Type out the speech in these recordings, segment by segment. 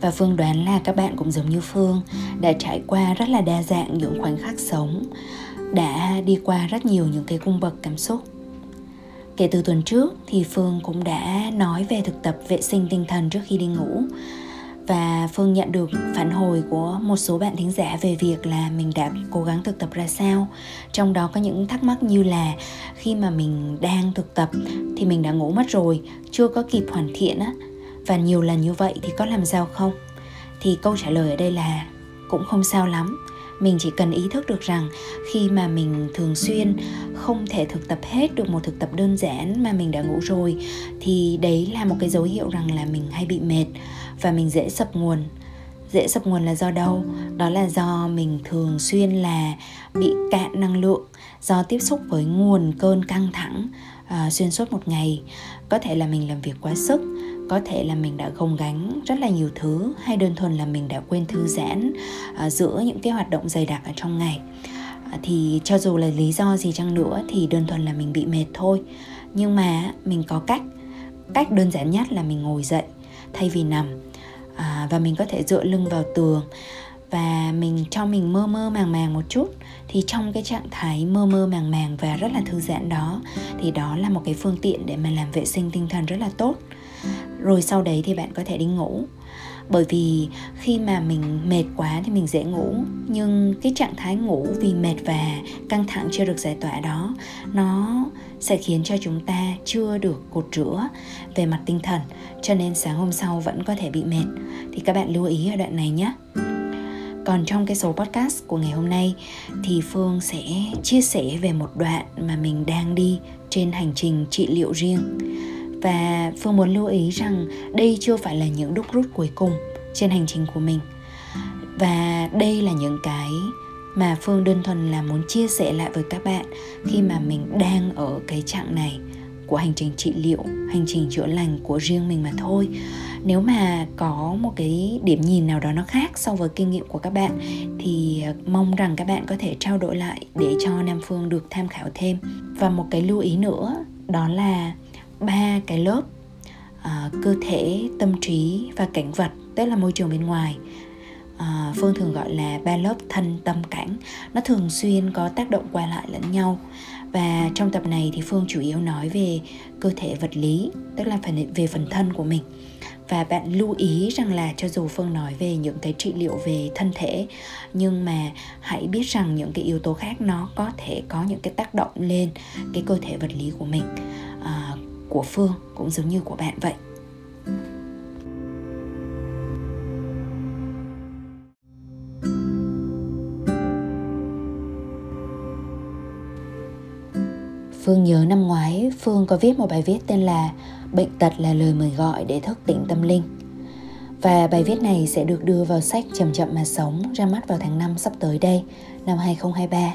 và Phương đoán là các bạn cũng giống như Phương đã trải qua rất là đa dạng những khoảnh khắc sống, đã đi qua rất nhiều những cái cung bậc cảm xúc. Kể từ tuần trước thì Phương cũng đã nói về thực tập vệ sinh tinh thần trước khi đi ngủ và Phương nhận được phản hồi của một số bạn thính giả về việc là mình đã cố gắng thực tập ra sao Trong đó có những thắc mắc như là khi mà mình đang thực tập thì mình đã ngủ mất rồi, chưa có kịp hoàn thiện á và nhiều lần như vậy thì có làm sao không? Thì câu trả lời ở đây là cũng không sao lắm. Mình chỉ cần ý thức được rằng khi mà mình thường xuyên không thể thực tập hết được một thực tập đơn giản mà mình đã ngủ rồi thì đấy là một cái dấu hiệu rằng là mình hay bị mệt và mình dễ sập nguồn. Dễ sập nguồn là do đâu? Đó là do mình thường xuyên là bị cạn năng lượng do tiếp xúc với nguồn cơn căng thẳng uh, xuyên suốt một ngày. Có thể là mình làm việc quá sức có thể là mình đã gồng gánh rất là nhiều thứ hay đơn thuần là mình đã quên thư giãn uh, giữa những cái hoạt động dày đặc ở trong ngày. Uh, thì cho dù là lý do gì chăng nữa thì đơn thuần là mình bị mệt thôi. Nhưng mà mình có cách cách đơn giản nhất là mình ngồi dậy thay vì nằm à, và mình có thể dựa lưng vào tường và mình cho mình mơ mơ màng màng một chút. Thì trong cái trạng thái mơ mơ màng màng và rất là thư giãn đó thì đó là một cái phương tiện để mà làm vệ sinh tinh thần rất là tốt rồi sau đấy thì bạn có thể đi ngủ. Bởi vì khi mà mình mệt quá thì mình dễ ngủ. Nhưng cái trạng thái ngủ vì mệt và căng thẳng chưa được giải tỏa đó, nó sẽ khiến cho chúng ta chưa được cột rửa về mặt tinh thần. Cho nên sáng hôm sau vẫn có thể bị mệt. Thì các bạn lưu ý ở đoạn này nhé. Còn trong cái số podcast của ngày hôm nay thì phương sẽ chia sẻ về một đoạn mà mình đang đi trên hành trình trị liệu riêng và phương muốn lưu ý rằng đây chưa phải là những đúc rút cuối cùng trên hành trình của mình. Và đây là những cái mà phương đơn thuần là muốn chia sẻ lại với các bạn khi mà mình đang ở cái trạng này của hành trình trị liệu, hành trình chữa lành của riêng mình mà thôi. Nếu mà có một cái điểm nhìn nào đó nó khác so với kinh nghiệm của các bạn, thì ờ, mong rằng các bạn có thể trao đổi lại để cho nam phương được tham khảo thêm. Và một cái lưu ý nữa, đó là ba cái lớp uh, cơ thể tâm trí và cảnh vật tức là môi trường bên ngoài. Uh, phương thường gọi là ba lớp thân tâm cảnh. Nó thường xuyên có tác động qua lại lẫn nhau. Và trong tập này thì phương chủ yếu nói về cơ thể vật lý tức là phần về phần thân của mình. Và bạn lưu ý rằng là cho dù phương nói về những cái trị liệu về thân thể nhưng mà hãy biết rằng những cái yếu tố khác nó có thể có những cái tác động lên cái cơ thể vật lý của mình. À, của phương cũng giống như của bạn vậy. Phương nhớ năm ngoái Phương có viết một bài viết tên là Bệnh tật là lời mời gọi để thức tỉnh tâm linh. Và bài viết này sẽ được đưa vào sách Chậm chậm mà sống ra mắt vào tháng 5 sắp tới đây, năm 2023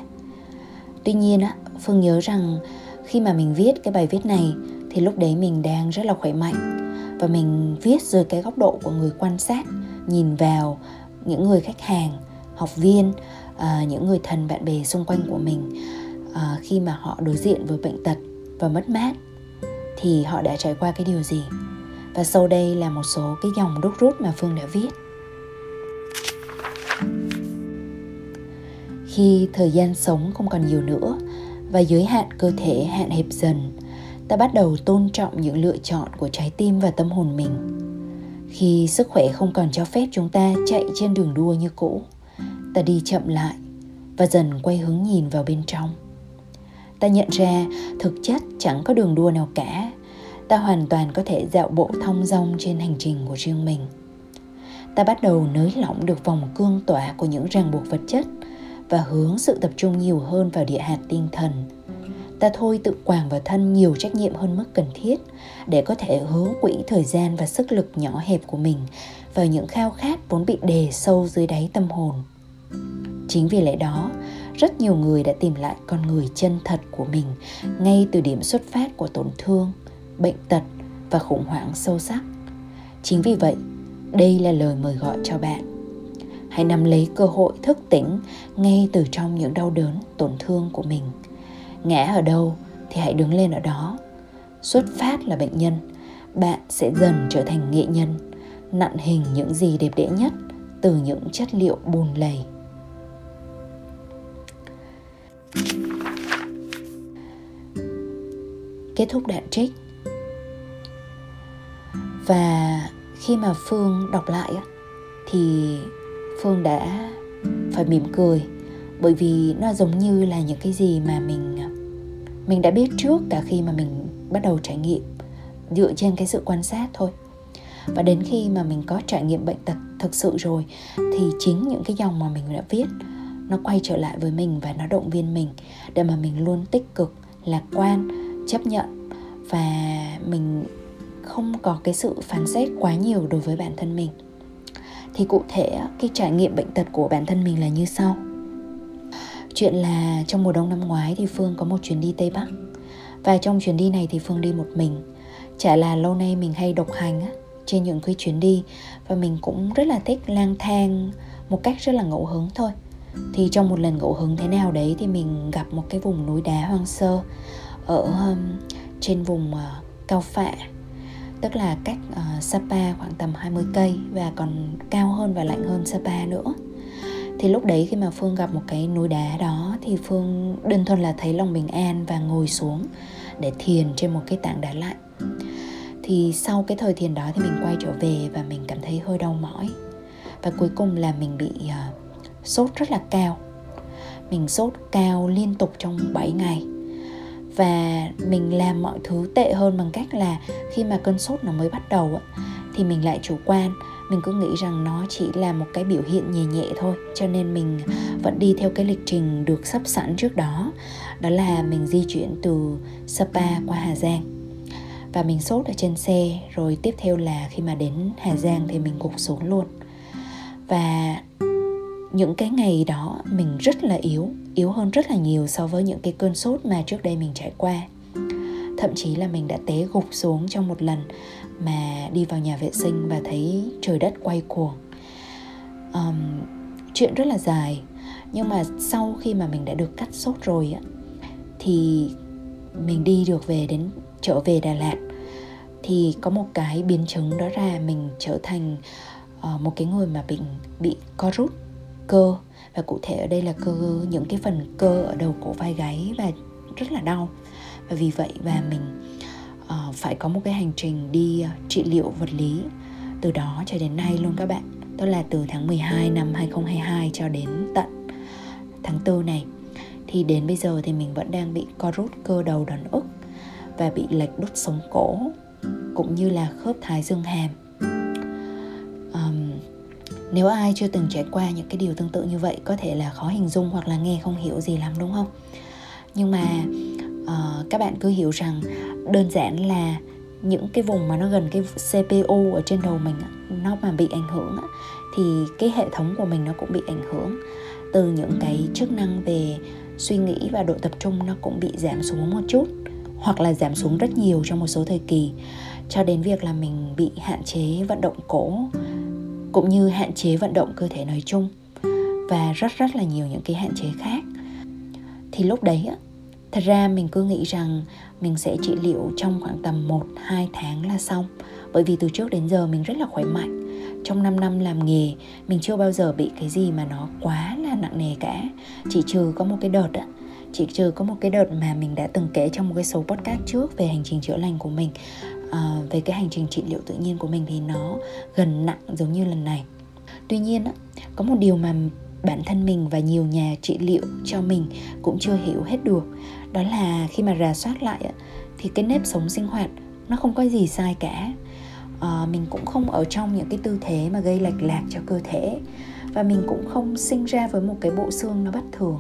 Tuy nhiên, Phương nhớ rằng khi mà mình viết cái bài viết này thì lúc đấy mình đang rất là khỏe mạnh. Và mình viết dưới cái góc độ của người quan sát nhìn vào những người khách hàng học viên uh, những người thân bạn bè xung quanh của mình uh, khi mà họ đối diện với bệnh tật và mất mát thì họ đã trải qua cái điều gì? Và sau đây là một số cái dòng đúc rút mà phương đã viết. Khi thời gian sống không còn nhiều nữa và giới hạn cơ thể hạn hẹp dần ta bắt đầu tôn trọng những lựa chọn của trái tim và tâm hồn mình. Khi sức khỏe không còn cho phép chúng ta chạy trên đường đua như cũ, ta đi chậm lại và dần quay hướng nhìn vào bên trong. Ta nhận ra thực chất chẳng có đường đua nào cả, ta hoàn toàn có thể dạo bộ thong dong trên hành trình của riêng mình. Ta bắt đầu nới lỏng được vòng cương tỏa của những ràng buộc vật chất và hướng sự tập trung nhiều hơn vào địa hạt tinh thần ta thôi tự quàng vào thân nhiều trách nhiệm hơn mức cần thiết để có thể hướng quỹ thời gian và sức lực nhỏ hẹp của mình vào những khao khát vốn bị đè sâu dưới đáy tâm hồn. Chính vì lẽ đó, rất nhiều người đã tìm lại con người chân thật của mình ngay từ điểm xuất phát của tổn thương, bệnh tật và khủng hoảng sâu sắc. Chính vì vậy, đây là lời mời gọi cho bạn. Hãy nắm lấy cơ hội thức tỉnh ngay từ trong những đau đớn, tổn thương của mình ngã ở đâu thì hãy đứng lên ở đó. Xuất phát là bệnh nhân, bạn sẽ dần trở thành nghệ nhân, nặn hình những gì đẹp đẽ nhất từ những chất liệu bùn lầy. Kết thúc đoạn trích. Và khi mà phương đọc lại thì phương đã phải mỉm cười, bởi vì nó giống như là những cái gì mà mình mình đã biết trước cả khi mà mình bắt đầu trải nghiệm, dựa trên cái sự quan sát thôi. Và đến khi mà mình có trải nghiệm bệnh tật thực sự rồi, thì chính những cái dòng mà mình đã viết, nó quay trở lại với mình và nó động viên mình để mà mình luôn tích cực, lạc quan, chấp nhận. Và mình không có cái sự phán xét quá nhiều đối với bản thân mình. Thì cụ thể cái trải nghiệm bệnh tật của bản thân mình là như sau chuyện là trong mùa đông năm ngoái thì phương có một chuyến đi tây bắc. Và trong chuyến đi này thì phương đi một mình. Chả là lâu nay mình hay độc hành á trên những cái chuyến đi. Và mình cũng rất là thích lang thang một cách rất là ngẫu hứng thôi. Thì trong một lần ngẫu hứng thế nào đấy thì mình gặp một cái vùng núi đá hoang sơ ở um, trên vùng uh, cao phạ. Tức là cách uh, Sapa khoảng tầm 20 cây và còn cao hơn và lạnh hơn Sapa nữa thì lúc đấy khi mà Phương gặp một cái núi đá đó thì Phương đơn thuần là thấy lòng bình an và ngồi xuống để thiền trên một cái tảng đá lạnh. Thì sau cái thời thiền đó thì mình quay trở về và mình cảm thấy hơi đau mỏi. Và cuối cùng là mình bị uh, sốt rất là cao. Mình sốt cao liên tục trong 7 ngày. Và mình làm mọi thứ tệ hơn bằng cách là khi mà cơn sốt nó mới bắt đầu thì mình lại chủ quan mình cứ nghĩ rằng nó chỉ là một cái biểu hiện nhẹ nhẹ thôi, cho nên mình vẫn đi theo cái lịch trình được sắp sẵn trước đó. Đó là mình di chuyển từ Sapa qua Hà Giang. Và mình sốt ở trên xe, rồi tiếp theo là khi mà đến Hà Giang thì mình gục xuống luôn. Và những cái ngày đó mình rất là yếu yếu hơn rất là nhiều so với những cái cơn sốt mà trước đây mình trải qua. Thậm chí là mình đã té gục xuống trong một lần mà đi vào nhà vệ sinh và thấy trời đất quay cuồng. Um, chuyện rất là dài nhưng mà sau khi mà mình đã được cắt sốt rồi á thì mình đi được về đến trở về Đà Lạt thì có một cái biến chứng đó là mình trở thành uh, một cái người mà bị bị co rút cơ. Và cụ thể ở đây là cơ những cái phần cơ ở đầu cổ vai gáy và rất là đau. Và vì vậy và mình uh, phải có một cái hành trình đi ờ, trị liệu vật lý. Từ đó cho đến nay luôn các bạn. Tức là từ tháng 12 năm 2022 cho đến tận tháng 4 này. Thì đến bây giờ thì mình vẫn đang bị co rút cơ đầu đòn ức và bị lệch đốt sống cổ cũng như là khớp thái dương hàm. Um, nếu ai chưa từng trải qua những cái điều tương tự như vậy có thể là khó hình dung hoặc là nghe không hiểu gì lắm đúng không? Nhưng mà uh, các bạn cứ hiểu rằng đơn giản là những cái vùng mà nó gần cái CPU ở trên đầu mình nó mà bị ảnh hưởng thì cái hệ thống của mình nó cũng bị ảnh hưởng. Từ những cái chức năng về suy nghĩ và độ tập trung nó cũng bị giảm xuống một chút hoặc là giảm xuống rất nhiều trong một số thời kỳ. Cho đến việc là mình bị hạn chế vận động cổ cũng như hạn chế vận động cơ thể nói chung và rất rất là nhiều những cái hạn chế khác. Thì lúc đấy á thật ra mình cứ nghĩ rằng mình sẽ trị liệu trong khoảng tầm 1 2 tháng là xong. Bởi vì từ trước đến giờ mình rất là khỏe mạnh. Trong 5 năm làm nghề mình chưa bao giờ bị cái gì mà nó quá là nặng nề cả. Chỉ trừ có một cái đợt á chỉ trừ có một cái đợt mà mình đã từng kể trong một cái số podcast trước về hành trình chữa lành của mình. À, về cái hành trình trị liệu tự nhiên của mình thì nó gần nặng giống như lần này. Tuy nhiên á, có một điều mà bản thân mình và nhiều nhà trị liệu cho mình cũng chưa hiểu hết được đó là khi mà rà soát lại thì cái nếp sống sinh hoạt nó không có gì sai cả. À, mình cũng không ở trong những cái tư thế mà gây lệch lạc cho cơ thể và mình cũng không sinh ra với một cái bộ xương nó bất thường.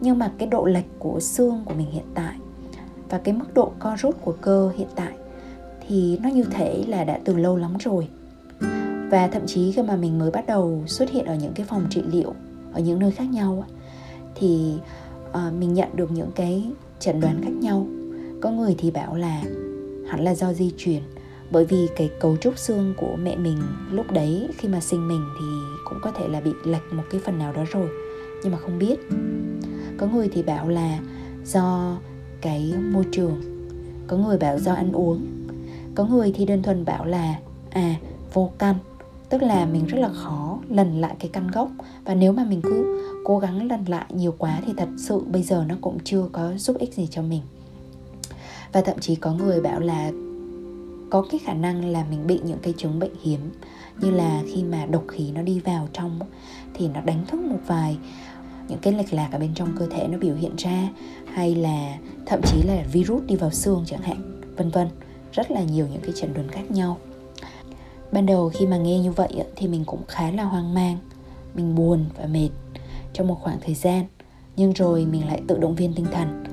Nhưng mà cái độ lệch của xương của mình hiện tại và cái mức độ co rút của cơ hiện tại thì nó như thể là đã từ lâu lắm rồi. Và thậm chí khi mà mình mới bắt đầu xuất hiện ở những cái phòng trị liệu ở những nơi khác nhau thì uh, mình nhận được những cái chẩn đoán khác nhau. Có người thì bảo là hẳn là do di truyền. Bởi vì cái cấu trúc xương của mẹ mình lúc đấy khi mà sinh mình thì cũng có thể là bị lệch một cái phần nào đó rồi nhưng mà không biết. Có người thì bảo là do cái môi trường. Có người bảo do ăn uống. Có người thì đơn thuần bảo là à vô căn tức là mình rất là khó lần lại cái căn gốc. Và nếu mà mình cứ cố gắng lần lại nhiều quá thì thật sự bây giờ nó cũng chưa có giúp ích gì cho mình. Và thậm chí có người bảo là có cái khả năng là mình bị những cái chứng bệnh hiếm. Như là khi mà độc khí nó đi vào trong thì nó đánh thức một vài những cái lệch lạc ở bên trong cơ thể nó biểu hiện ra. Hay là thậm chí là virus đi vào xương chẳng hạn, vân vân. Rất là nhiều những cái chẩn đoán khác nhau ban đầu khi mà nghe như vậy thì mình cũng khá là hoang mang, mình buồn và mệt trong một khoảng thời gian. Nhưng rồi mình lại tự động viên tinh thần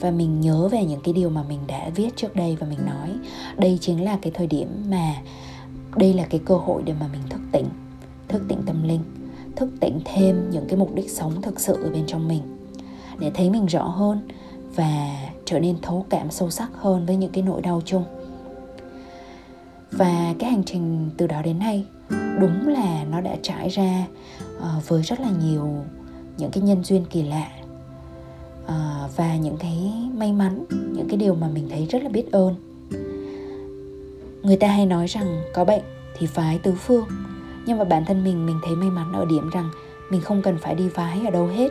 và mình nhớ về những cái điều mà mình đã viết trước đây và mình nói. Đây chính là cái thời điểm mà, đây là cái cơ hội để mà mình thức tỉnh thức tỉnh tâm linh, thức tỉnh thêm những cái mục đích sống thực sự ở bên trong mình. Để thấy mình rõ hơn và trở nên thấu cảm sâu sắc hơn với những cái nỗi đau chung và cái hành trình từ đó đến nay đúng là nó đã trải ra uh, với rất là nhiều những cái nhân duyên kỳ lạ uh, và những cái may mắn những cái điều mà mình thấy rất là biết ơn. Người ta hay nói rằng có bệnh thì phái tứ phương nhưng mà bản thân mình mình thấy may mắn ở điểm rằng mình không cần phải đi vái ở đâu hết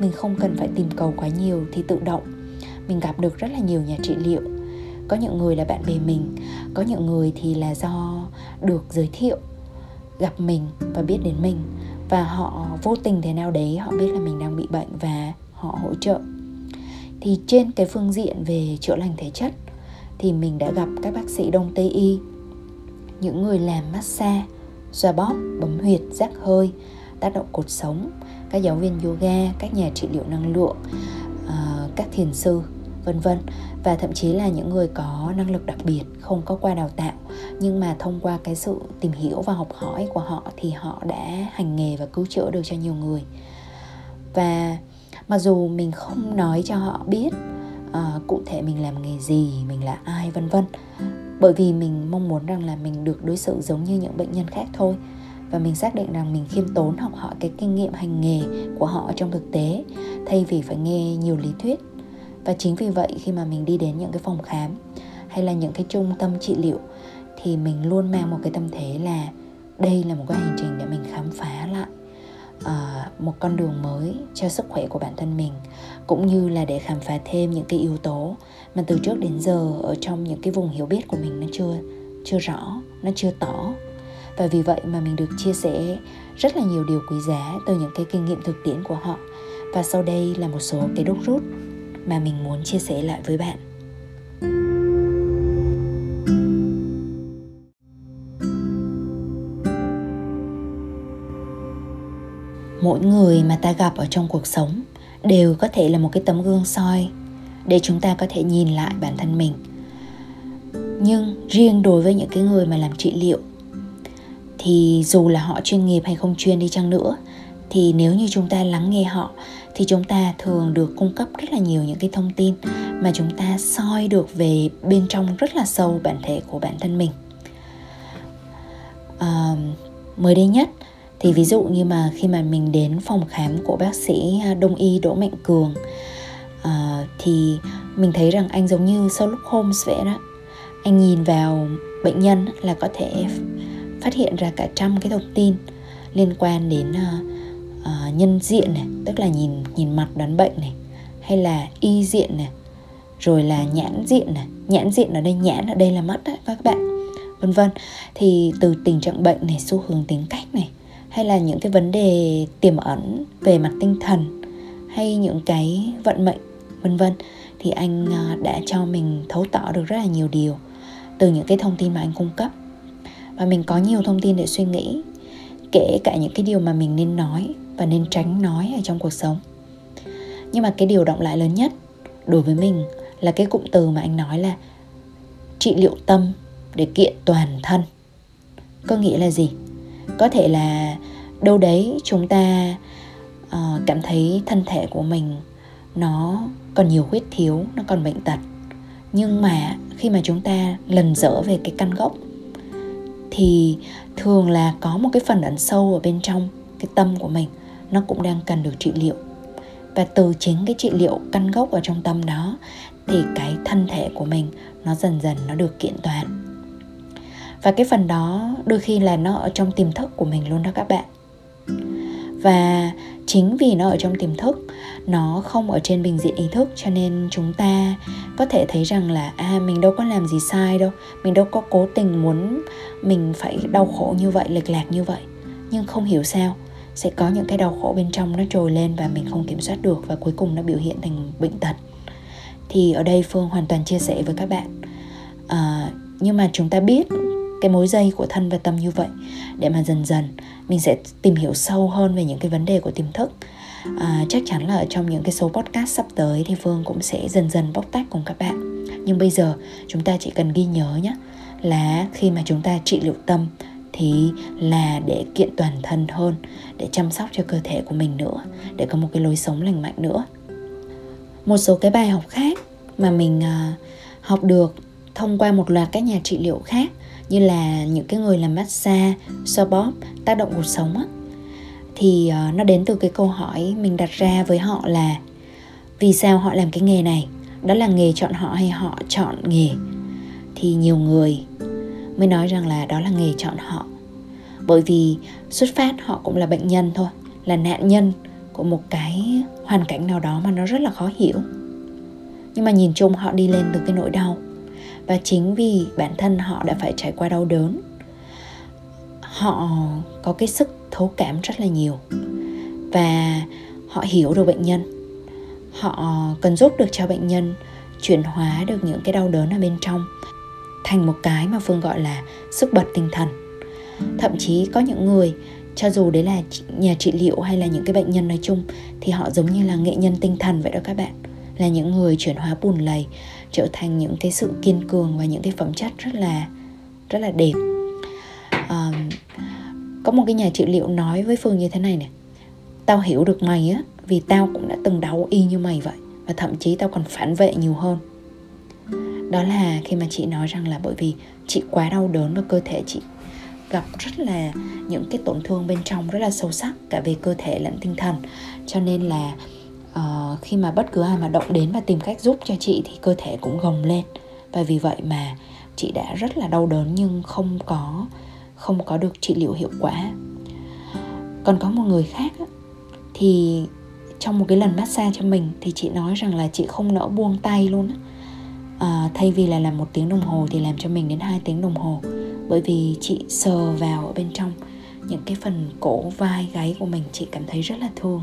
mình không cần phải tìm cầu quá nhiều thì tự động mình gặp được rất là nhiều nhà trị liệu có những người là bạn bè mình, có những người thì là do được giới thiệu, gặp mình và biết đến mình. Và họ vô tình thế nào đấy, họ biết là mình đang bị bệnh và họ hỗ trợ. Thì trên cái phương diện về chữa lành thể chất thì mình đã gặp các bác sĩ đông tây y, những người làm massage, xoa bóp, bấm huyệt, rác hơi, tác động cột sống, các giáo viên yoga, các nhà trị liệu năng lượng ờ, các thiền sư vân vân. Và thậm chí là những người có năng lực đặc biệt không có qua đào tạo nhưng mà thông qua cái sự tìm hiểu và học hỏi của họ thì họ đã hành nghề và cứu chữa được cho nhiều người. Và mặc dù mình không nói cho họ biết uh, cụ thể mình làm nghề gì mình là ai vân vân bởi vì mình mong muốn rằng là mình được đối xử giống như những bệnh nhân khác thôi. Và mình xác định rằng mình khiêm tốn học hỏi cái kinh nghiệm hành nghề của họ trong thực tế thay vì phải nghe nhiều lý thuyết và chính vì vậy khi mà mình đi đến những cái phòng khám hay là những cái trung tâm trị liệu thì mình luôn mang một cái tâm thế là đây là một cái hành trình để mình khám phá lại uh, một con đường mới cho sức khỏe của bản thân mình cũng như là để khám phá thêm những cái yếu tố mà từ trước đến giờ ở trong những cái vùng hiểu biết của mình nó chưa chưa rõ nó chưa tỏ. Và vì vậy mà mình được chia sẻ rất là nhiều điều quý giá từ những cái kinh nghiệm thực tiễn của họ. Và sau đây là một số cái đúc rút mà mình muốn chia sẻ lại với bạn. Mỗi người mà ta gặp ở trong cuộc sống đều có thể là một cái tấm gương soi để chúng ta có thể nhìn lại bản thân mình. Nhưng riêng đối với những cái người mà làm trị liệu, thì dù là họ chuyên nghiệp hay không chuyên đi chăng nữa, thì nếu như chúng ta lắng nghe họ thì chúng ta thường được cung cấp rất là nhiều những cái thông tin mà chúng ta soi được về bên trong rất là sâu bản thể của bản thân mình. À, mới đây nhất thì ví dụ như mà khi mà mình đến phòng khám của bác sĩ à, đông y đỗ mạnh cường à, thì mình thấy rằng anh giống như Sherlock Holmes vậy đó anh nhìn vào bệnh nhân là có thể phát hiện ra cả trăm cái thông tin liên quan đến uh, uh, nhân diện này tức là nhìn nhìn mặt đoán bệnh này hay là y diện này rồi là nhãn diện này. Nhãn diện ở đây nhãn ở đây là mắt đấy các bạn vân vân. Thì từ tình trạng bệnh này xu hướng tính cách này hay là những cái vấn đề tiềm ẩn về mặt tinh thần hay những cái vận mệnh vân vân thì anh à, đã cho mình thấu tỏ được rất là nhiều điều từ những cái thông tin mà anh cung cấp. Và mình có nhiều thông tin để suy nghĩ kể cả những cái điều mà mình nên nói và nên tránh nói ở trong cuộc sống. Nhưng mà cái điều động lại lớn nhất đối với mình là cái cụm từ mà anh nói là trị liệu tâm để kiện toàn thân. Có nghĩa là gì? Có thể là đâu đấy chúng ta uh, cảm thấy thân thể của mình nó còn nhiều khuyết thiếu nó còn bệnh tật. Nhưng mà khi mà chúng ta lần dở về cái căn gốc thì thường là có một cái phần ẩn sâu ở bên trong cái tâm của mình nó cũng đang cần được trị liệu. Và từ chính cái trị liệu căn gốc ở trong tâm đó, thì cái thân thể của mình nó dần dần nó được kiện toàn. Và cái phần đó đôi khi là nó ở trong tiềm thức của mình luôn đó các bạn. Và chính vì nó ở trong tiềm thức, nó không ở trên bình diện ý thức, cho nên chúng ta có thể thấy rằng là à mình đâu có làm gì sai đâu, mình đâu có cố tình muốn mình phải đau khổ như vậy, lệch lạc như vậy. Nhưng không hiểu sao sẽ có những cái đau khổ bên trong nó trồi lên và mình không kiểm soát được và cuối cùng nó biểu hiện thành bệnh tật. Thì ở đây phương hoàn toàn chia sẻ với các bạn. À, nhưng mà chúng ta biết cái mối dây của thân và tâm như vậy để mà dần dần mình sẽ tìm hiểu sâu hơn về những cái vấn đề của tiềm thức. À, chắc chắn là ở trong những cái số podcast sắp tới thì phương cũng sẽ dần dần bóc tách cùng các bạn. Nhưng bây giờ chúng ta chỉ cần ghi nhớ nhé là khi mà chúng ta trị liệu tâm thì là để kiện toàn thân hơn để chăm sóc cho cơ thể của mình nữa để có một cái lối sống lành mạnh nữa. Một số cái bài học khác mà mình à, học được thông qua một loạt các nhà trị liệu khác như là những cái người làm massage, xoa bóp, tác động cuộc sống á thì à, nó đến từ cái câu hỏi mình đặt ra với họ là vì sao họ làm cái nghề này? Đó là nghề chọn họ hay họ chọn nghề? Thì nhiều người mới nói rằng là đó là nghề chọn họ. Bởi vì xuất phát họ cũng là bệnh nhân thôi, là nạn nhân của một cái hoàn cảnh nào đó mà nó rất là khó hiểu. Nhưng mà nhìn chung họ đi lên từ cái nỗi đau. Và chính vì bản thân họ đã phải trải qua đau đớn, họ có cái sức thấu cảm rất là nhiều. Và họ hiểu được bệnh nhân. Họ cần giúp được cho bệnh nhân, chuyển hóa được những cái đau đớn ở bên trong thành một cái mà phương gọi là sức bật tinh thần. Thậm chí có những người cho dù đấy là nhà trị liệu hay là những cái bệnh nhân nói chung thì họ giống như là nghệ nhân tinh thần vậy đó các bạn. Là những người chuyển hóa bùn lầy trở thành những cái sự kiên cường và những cái phẩm chất rất là rất là đẹp. À, có một cái nhà trị liệu nói với phương như thế này này. Tao hiểu được mày á vì tao cũng đã từng đau y như mày vậy và thậm chí tao còn phản vệ nhiều hơn đó là khi mà chị nói rằng là bởi vì chị quá đau đớn và cơ thể chị. Gặp rất là những cái tổn thương bên trong rất là sâu sắc cả về cơ thể lẫn tinh thần. Cho nên là uh, khi mà bất cứ ai mà động đến và tìm cách giúp cho chị thì cơ thể cũng gồng lên. Và vì vậy mà chị đã rất là đau đớn nhưng không có không có được trị liệu hiệu quả. Còn có một người khác thì trong một cái lần massage cho mình thì chị nói rằng là chị không nỡ buông tay luôn á à, thay vì là làm một tiếng đồng hồ thì làm cho mình đến 2 tiếng đồng hồ. Bởi vì chị sờ vào ở bên trong những cái phần cổ vai gáy của mình chị cảm thấy rất là thương.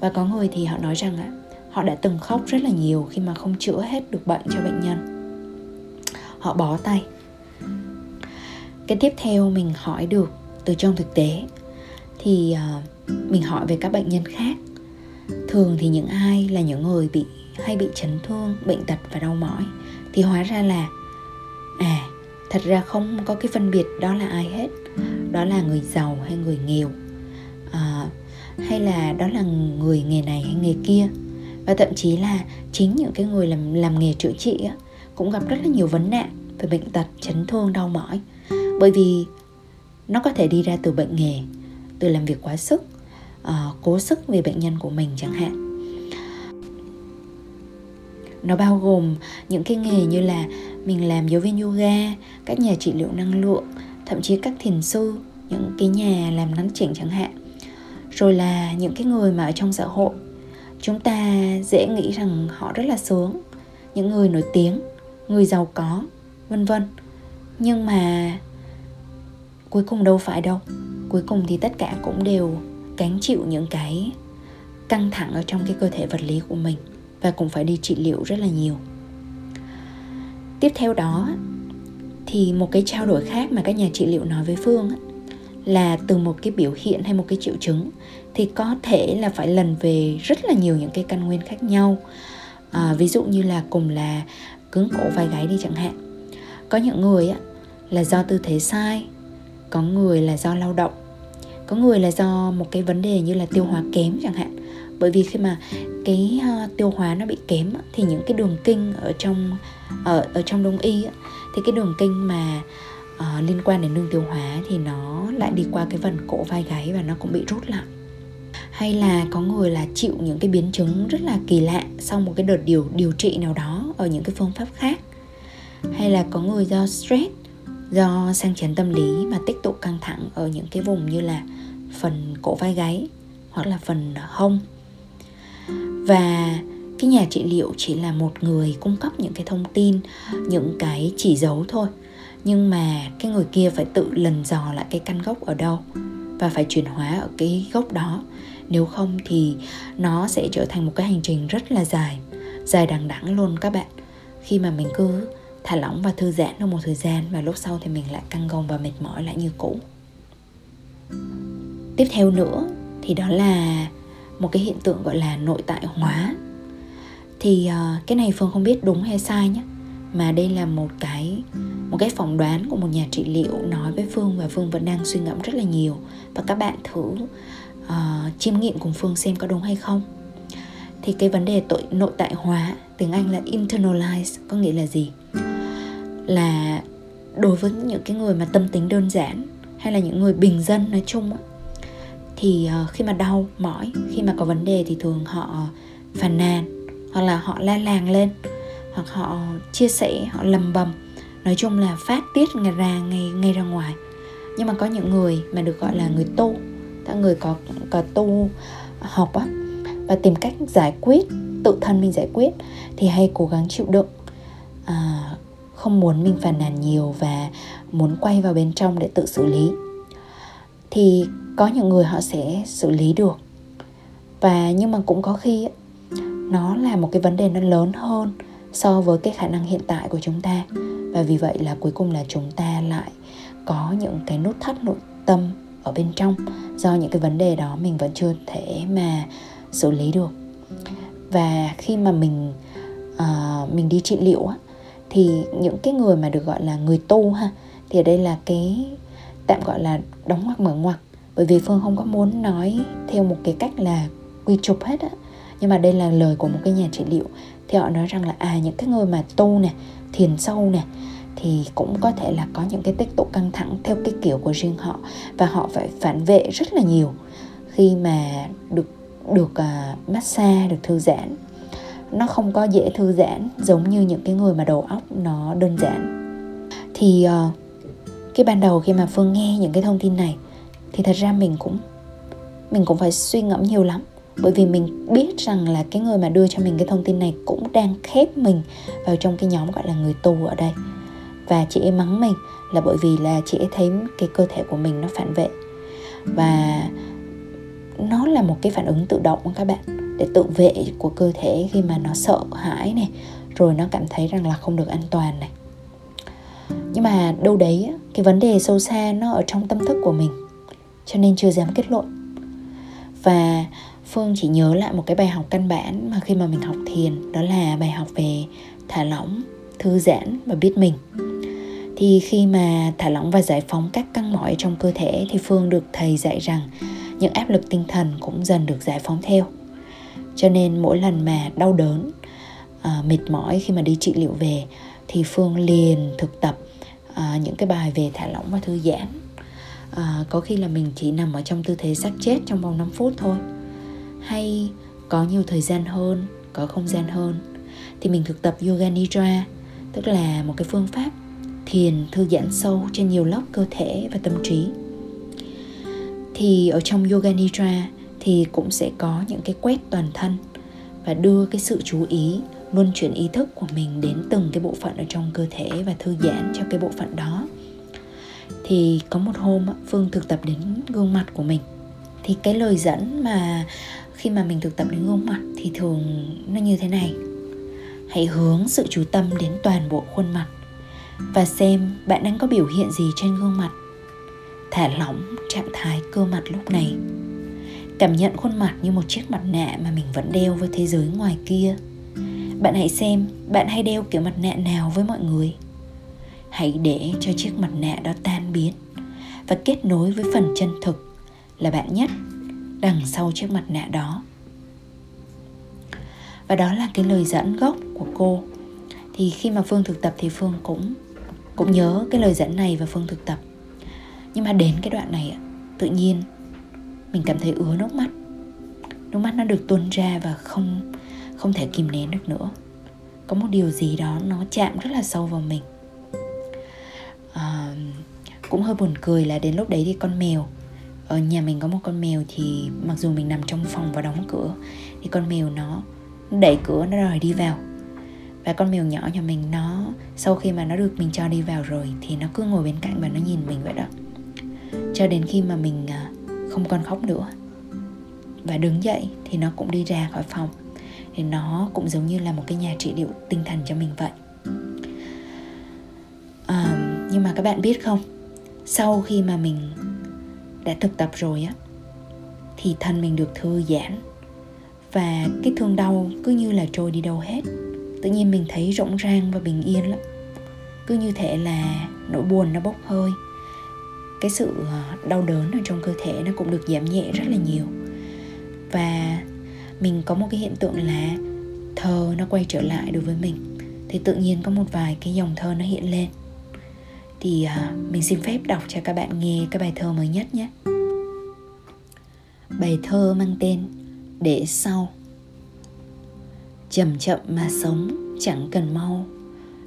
Và có người thì họ nói rằng á họ đã từng khóc rất là nhiều khi mà không chữa hết được bệnh cho bệnh nhân. Họ bó tay. Cái tiếp theo mình hỏi được từ trong thực tế thì uh, mình hỏi về các bệnh nhân khác. Thường thì những ai là những người bị hay bị chấn thương bệnh tật và đau mỏi thì hóa ra là à thật ra không có cái phân biệt đó là ai hết. Đó là người giàu hay người nghèo à, hay là đó là người nghề này hay nghề kia. Và thậm chí là chính những cái người làm làm nghề chữa trị á, cũng gặp rất là nhiều vấn nạn về bệnh tật chấn thương đau mỏi. Bởi vì nó có thể đi ra từ bệnh nghề từ làm việc quá sức uh, cố sức vì bệnh nhân của mình chẳng hạn nó bao gồm những cái nghề như là mình làm giáo viên yoga, các nhà trị liệu năng lượng, thậm chí các thiền sư, những cái nhà làm nắn chỉnh chẳng hạn, rồi là những cái người mà ở trong xã hội. Chúng ta dễ nghĩ rằng họ rất là sướng, những người nổi tiếng, người giàu có, vân vân. Nhưng mà cuối cùng đâu phải đâu, cuối cùng thì tất cả cũng đều gánh chịu những cái căng thẳng ở trong cái cơ thể vật lý của mình và cũng phải đi trị liệu rất là nhiều. Tiếp theo đó thì một cái trao đổi khác mà các nhà trị liệu nói với phương là từ một cái biểu hiện hay một cái triệu chứng thì có thể là phải lần về rất là nhiều những cái căn nguyên khác nhau. À, ví dụ như là cùng là cứng cổ vai gáy đi chẳng hạn. Có những người á, là do tư thế sai có người là do lao động có người là do một cái vấn đề như là tiêu hóa kém chẳng hạn bởi vì khi mà cái uh, tiêu hóa nó bị kém thì những cái đường kinh ở trong ở ở trong đông y thì cái đường kinh mà uh, liên quan đến đường tiêu hóa thì nó lại đi qua cái phần cổ vai gáy và nó cũng bị rút lại. Hay là có người là chịu những cái biến chứng rất là kỳ lạ sau một cái đợt điều điều trị nào đó ở những cái phương pháp khác. Hay là có người do stress do sang chấn tâm lý mà tích tụ căng thẳng ở những cái vùng như là phần cổ vai gáy hoặc là phần hông và cái nhà trị liệu chỉ là một người cung cấp những cái thông tin, những cái chỉ dấu thôi. Nhưng mà cái người kia phải tự lần dò lại cái căn gốc ở đâu và phải chuyển hóa ở cái gốc đó. Nếu không thì nó sẽ trở thành một cái hành trình rất là dài dài đằng đẵng luôn các bạn. Khi mà mình cứ thả lỏng và thư giãn trong một thời gian và lúc sau thì mình lại căng gồng và mệt mỏi lại như cũ. Tiếp theo nữa thì đó là một cái hiện tượng gọi là nội tại hóa. Thì uh, cái này phương không biết đúng hay sai nhé mà đây là một cái một cái phỏng đoán của một nhà trị liệu nói với phương và phương vẫn đang suy ngẫm rất là nhiều. Và các bạn thử uh, chiêm nghiệm cùng phương xem có đúng hay không. Thì cái vấn đề tội nội tại hóa tiếng anh là internalize có nghĩa là gì? Là đối với những cái người mà tâm tính đơn giản hay là những người bình dân nói chung thì uh, khi mà đau mỏi khi mà có vấn đề thì thường họ phàn nàn hoặc là họ la làng lên hoặc họ chia sẻ họ lầm bầm. Nói chung là phát tiết ngày ra ngay ngay ra ngoài. Nhưng mà có những người mà được gọi là người tu các người có có tu học á và tìm cách giải quyết tự thân mình giải quyết thì hay cố gắng chịu đựng. À, không muốn mình phàn nàn nhiều và muốn quay vào bên trong để tự xử lý thì có những người họ sẽ xử lý được. Và nhưng mà cũng có khi nó là một cái vấn đề nó lớn hơn so với cái khả năng hiện tại của chúng ta. Và vì vậy là cuối cùng là chúng ta lại có những cái nút thắt nội tâm ở bên trong do những cái vấn đề đó mình vẫn chưa thể mà xử lý được. Và khi mà mình uh, mình đi trị liệu á, thì những cái người mà được gọi là người tu ha thì ở đây là cái tạm gọi là đóng ngoặc mở ngoặc. Bởi vì phương không có muốn nói theo một cái cách là quy chụp hết á. Nhưng mà đây là lời của một cái nhà trị liệu. Thì họ nói rằng là à những cái người mà tu nè thiền sâu nè thì cũng có thể là có những cái tích tụ căng thẳng theo cái kiểu của riêng họ. Và họ phải phản vệ rất là nhiều khi mà được được uh, massage được thư giãn. Nó không có dễ thư giãn giống như những cái người mà đầu óc nó đơn giản. Thì uh, cái ban đầu khi mà phương nghe những cái thông tin này, thì thật ra mình cũng mình cũng phải suy ngẫm nhiều lắm. Bởi vì mình biết rằng là cái người mà đưa cho mình cái thông tin này cũng đang khép mình vào trong cái nhóm gọi là người tù ở đây. Và chị ấy mắng mình là bởi vì là chị ấy thấy cái cơ thể của mình nó phản vệ. Và nó là một cái phản ứng tự động các bạn, để tự vệ của cơ thể khi mà nó sợ hãi này, rồi nó cảm thấy rằng là không được an toàn này nhưng mà đâu đấy cái vấn đề sâu xa nó ở trong tâm thức của mình cho nên chưa dám kết luận. Và phương chỉ nhớ lại một cái bài học căn bản mà khi mà mình học thiền đó là bài học về thả lỏng thư giãn và biết mình. Thì khi mà thả lỏng và giải phóng các căng mỏi trong cơ thể thì phương được thầy dạy rằng những áp lực tinh thần cũng dần được giải phóng theo. Cho nên mỗi lần mà đau đớn à, mệt mỏi khi mà đi trị liệu về thì phương liền thực tập à, những cái bài về thả lỏng và thư giãn. À, có khi là mình chỉ nằm ở trong tư thế xác chết trong vòng 5 phút thôi. Hay có nhiều thời gian hơn có không gian hơn thì mình thực tập yoga nidra tức là một cái phương pháp thiền thư giãn sâu trên nhiều lớp cơ thể và tâm trí. Thì ở trong yoga nidra thì cũng sẽ có những cái quét toàn thân và đưa cái sự chú ý luôn chuyển ý thức của mình đến từng cái bộ phận ở trong cơ thể và thư giãn cho cái bộ phận đó. Thì có một hôm phương thực tập đến gương mặt của mình. Thì cái lời dẫn mà khi mà mình thực tập đến gương mặt thì thường nó như thế này. Hãy hướng sự chú tâm đến toàn bộ khuôn mặt và xem bạn đang có biểu hiện gì trên gương mặt. Thả lỏng trạng thái cơ mặt lúc này. Cảm nhận khuôn mặt như một chiếc mặt nạ mà mình vẫn đeo với thế giới ngoài kia bạn hãy xem, bạn hay đeo kiểu mặt nạ nào với mọi người? Hãy để cho chiếc mặt nạ đó tan biến và kết nối với phần chân thực là bạn nhất, đằng sau chiếc mặt nạ đó. Và đó là cái lời dẫn gốc của cô. Thì khi mà phương thực tập thì phương cũng cũng nhớ cái lời dẫn này và phương thực tập. Nhưng mà đến cái đoạn này tự nhiên mình cảm thấy ứa nước mắt. Nước mắt nó được tuôn ra và không không thể kìm nén được nữa. Có một điều gì đó nó chạm rất là sâu vào mình. À, cũng hơi buồn cười là đến lúc đấy thì con mèo ở nhà mình có một con mèo thì mặc dù mình nằm trong phòng và đóng cửa thì con mèo nó đẩy cửa nó đòi đi vào. Và con mèo nhỏ nhà mình nó sau khi mà nó được mình cho đi vào rồi thì nó cứ ngồi bên cạnh và nó nhìn mình vậy đó. Cho đến khi mà mình à, không còn khóc nữa. Và đứng dậy thì nó cũng đi ra khỏi phòng thì nó cũng giống như là một cái nhà trị liệu tinh thần cho mình vậy. À, nhưng mà các bạn biết không? Sau khi mà mình đã thực tập rồi á thì thân mình được thư giãn và cái thương đau cứ như là trôi đi đâu hết. Tự nhiên mình thấy rộng rang và bình yên lắm. Cứ như thể là nỗi buồn nó bốc hơi. Cái sự ờ, đau đớn ở trong cơ thể nó cũng được giảm nhẹ rất là nhiều. Và mình có một cái hiện tượng là thơ nó quay trở lại đối với mình. Thì tự nhiên có một vài cái dòng thơ nó hiện lên. Thì uh, mình xin phép đọc cho các bạn nghe cái bài thơ mới nhất nhé. Bài thơ mang tên để sau. Chậm chậm mà sống chẳng cần mau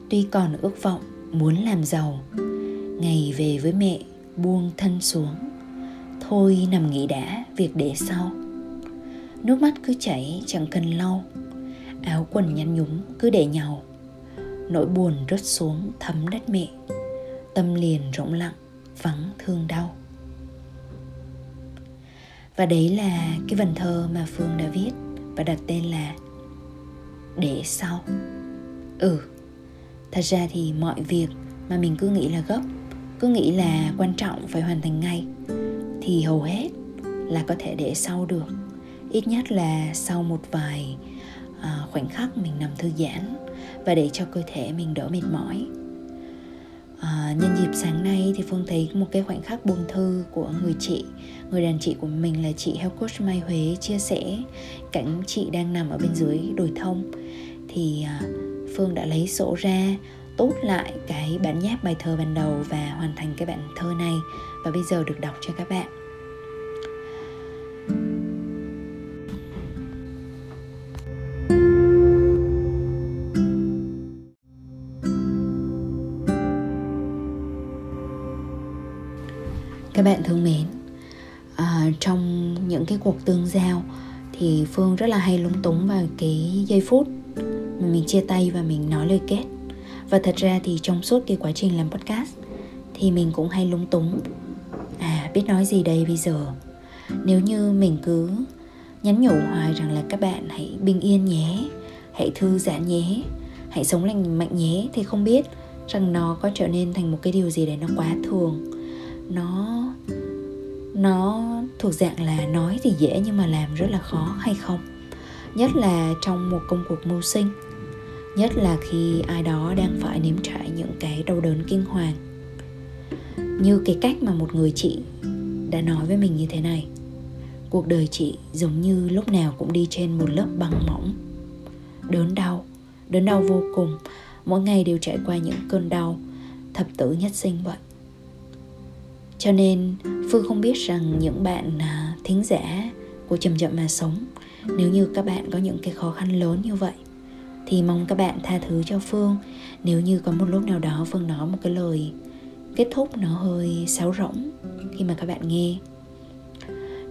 tuy còn ước vọng muốn làm giàu. Ngày về với mẹ buông thân xuống thôi nằm nghỉ đã việc để sau nước mắt cứ chảy chẳng cần lau. Áo quần nhăn nhúm cứ để nhau nỗi buồn rớt xuống thấm đất mẹ. Tâm liền rỗng lặng, vắng thương đau. Và đấy là cái vần thơ mà phương đã viết và đặt tên là để sau. Ừ thật ra thì mọi việc mà mình cứ nghĩ là gấp, cứ nghĩ là quan trọng phải hoàn thành ngay, thì hầu hết là có thể để sau được ít nhất là sau một vài à, khoảnh khắc mình nằm thư giãn và để cho cơ thể mình đỡ mệt mỏi. À, nhân dịp sáng nay thì phương thấy một cái khoảnh khắc buồn thư của người chị người đàn chị của mình là chị health coach mai huế chia sẻ cảnh chị đang nằm ở bên dưới đồi thông. Thì à, phương đã lấy sổ ra tốt lại cái bản nháp bài thơ ban đầu và hoàn thành cái bản thơ này. Và bây giờ được đọc cho các bạn. Các bạn thương mến. À, trong những cái cuộc tương giao thì phương rất là hay lúng túng vào cái giây phút mà mình chia tay và mình nói lời kết. Và thật ra thì trong suốt cái quá trình làm podcast thì mình cũng hay lúng túng. À biết nói gì đây bây giờ? Nếu như mình cứ nhắn nhủ hoài rằng là các bạn hãy bình yên nhé hãy thư giãn nhé hãy sống lành mạnh nhé thì không biết rằng nó có trở nên thành một cái điều gì đấy nó quá thường nó nó thuộc dạng là nói thì dễ nhưng mà làm rất là khó, hay không? Nhất là trong một công cuộc mưu sinh. Nhất là khi ai đó đang phải nếm trải những cái đau đớn kinh hoàng. Như cái cách mà một người chị đã nói với mình như thế này. Cuộc đời chị giống như lúc nào cũng đi trên một lớp băng mỏng. Đớn đau đớn đau vô cùng. Mỗi ngày đều trải qua những cơn đau, thập tử nhất sinh vậy cho nên, phương không biết rằng những bạn à, thính giả của chậm chậm mà sống, nếu như các bạn có những cái khó khăn lớn như vậy, thì mong các bạn tha thứ cho phương. Nếu như có một lúc nào đó phương nói một cái lời kết thúc nó hơi sáo rỗng khi mà các bạn nghe.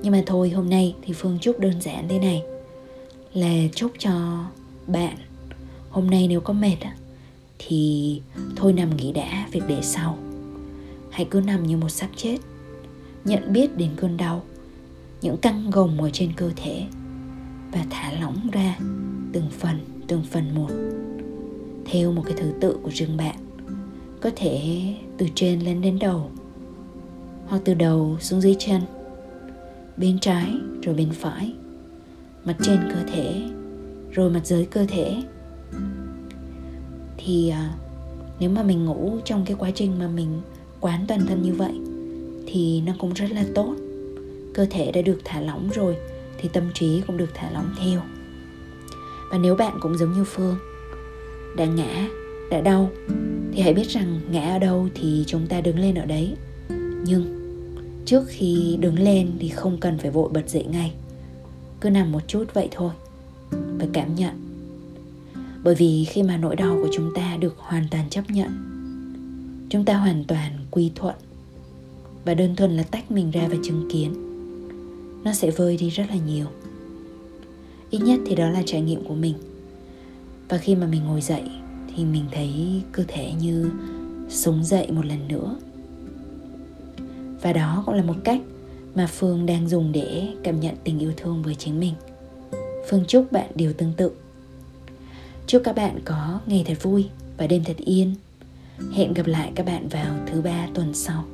Nhưng mà thôi, hôm nay thì phương chúc đơn giản thế này, là chúc cho bạn, hôm nay nếu có mệt thì thôi nằm nghỉ đã, việc để sau hãy cứ nằm như một xác chết. Nhận biết đến cơn đau, những căng gồng ở trên cơ thể, và thả lỏng ra từng phần từng phần một. Theo một cái thứ tự của riêng bạn, có thể từ trên lên đến đầu, hoặc từ đầu xuống dưới chân, bên trái rồi bên phải, mặt trên cơ thể rồi mặt dưới cơ thể. Thì à, nếu mà mình ngủ trong cái quá trình mà mình quán toàn thân như vậy thì nó cũng rất là tốt. Cơ thể đã được thả lỏng rồi thì tâm trí cũng được thả lỏng theo. Và nếu bạn cũng giống như phương, đã ngã, đã đau, thì hãy biết rằng ngã ở đâu thì chúng ta đứng lên ở đấy. Nhưng trước khi đứng lên thì không cần phải vội bật dậy ngay. Cứ nằm một chút vậy thôi và cảm nhận. Bởi vì khi mà nỗi đau của chúng ta được hoàn toàn chấp nhận chúng ta hoàn toàn quy thuận. Và đơn thuần là tách mình ra và chứng kiến. Nó sẽ vơi đi rất là nhiều. Ít nhất thì đó là trải nghiệm của mình. Và khi mà mình ngồi dậy, thì mình thấy cơ thể như sống dậy một lần nữa. Và đó cũng là một cách mà phương đang dùng để cảm nhận tình yêu thương với chính mình. Phương chúc bạn điều tương tự. Chúc các bạn có ngày thật vui và đêm thật yên hẹn gặp lại các bạn vào thứ ba tuần sau.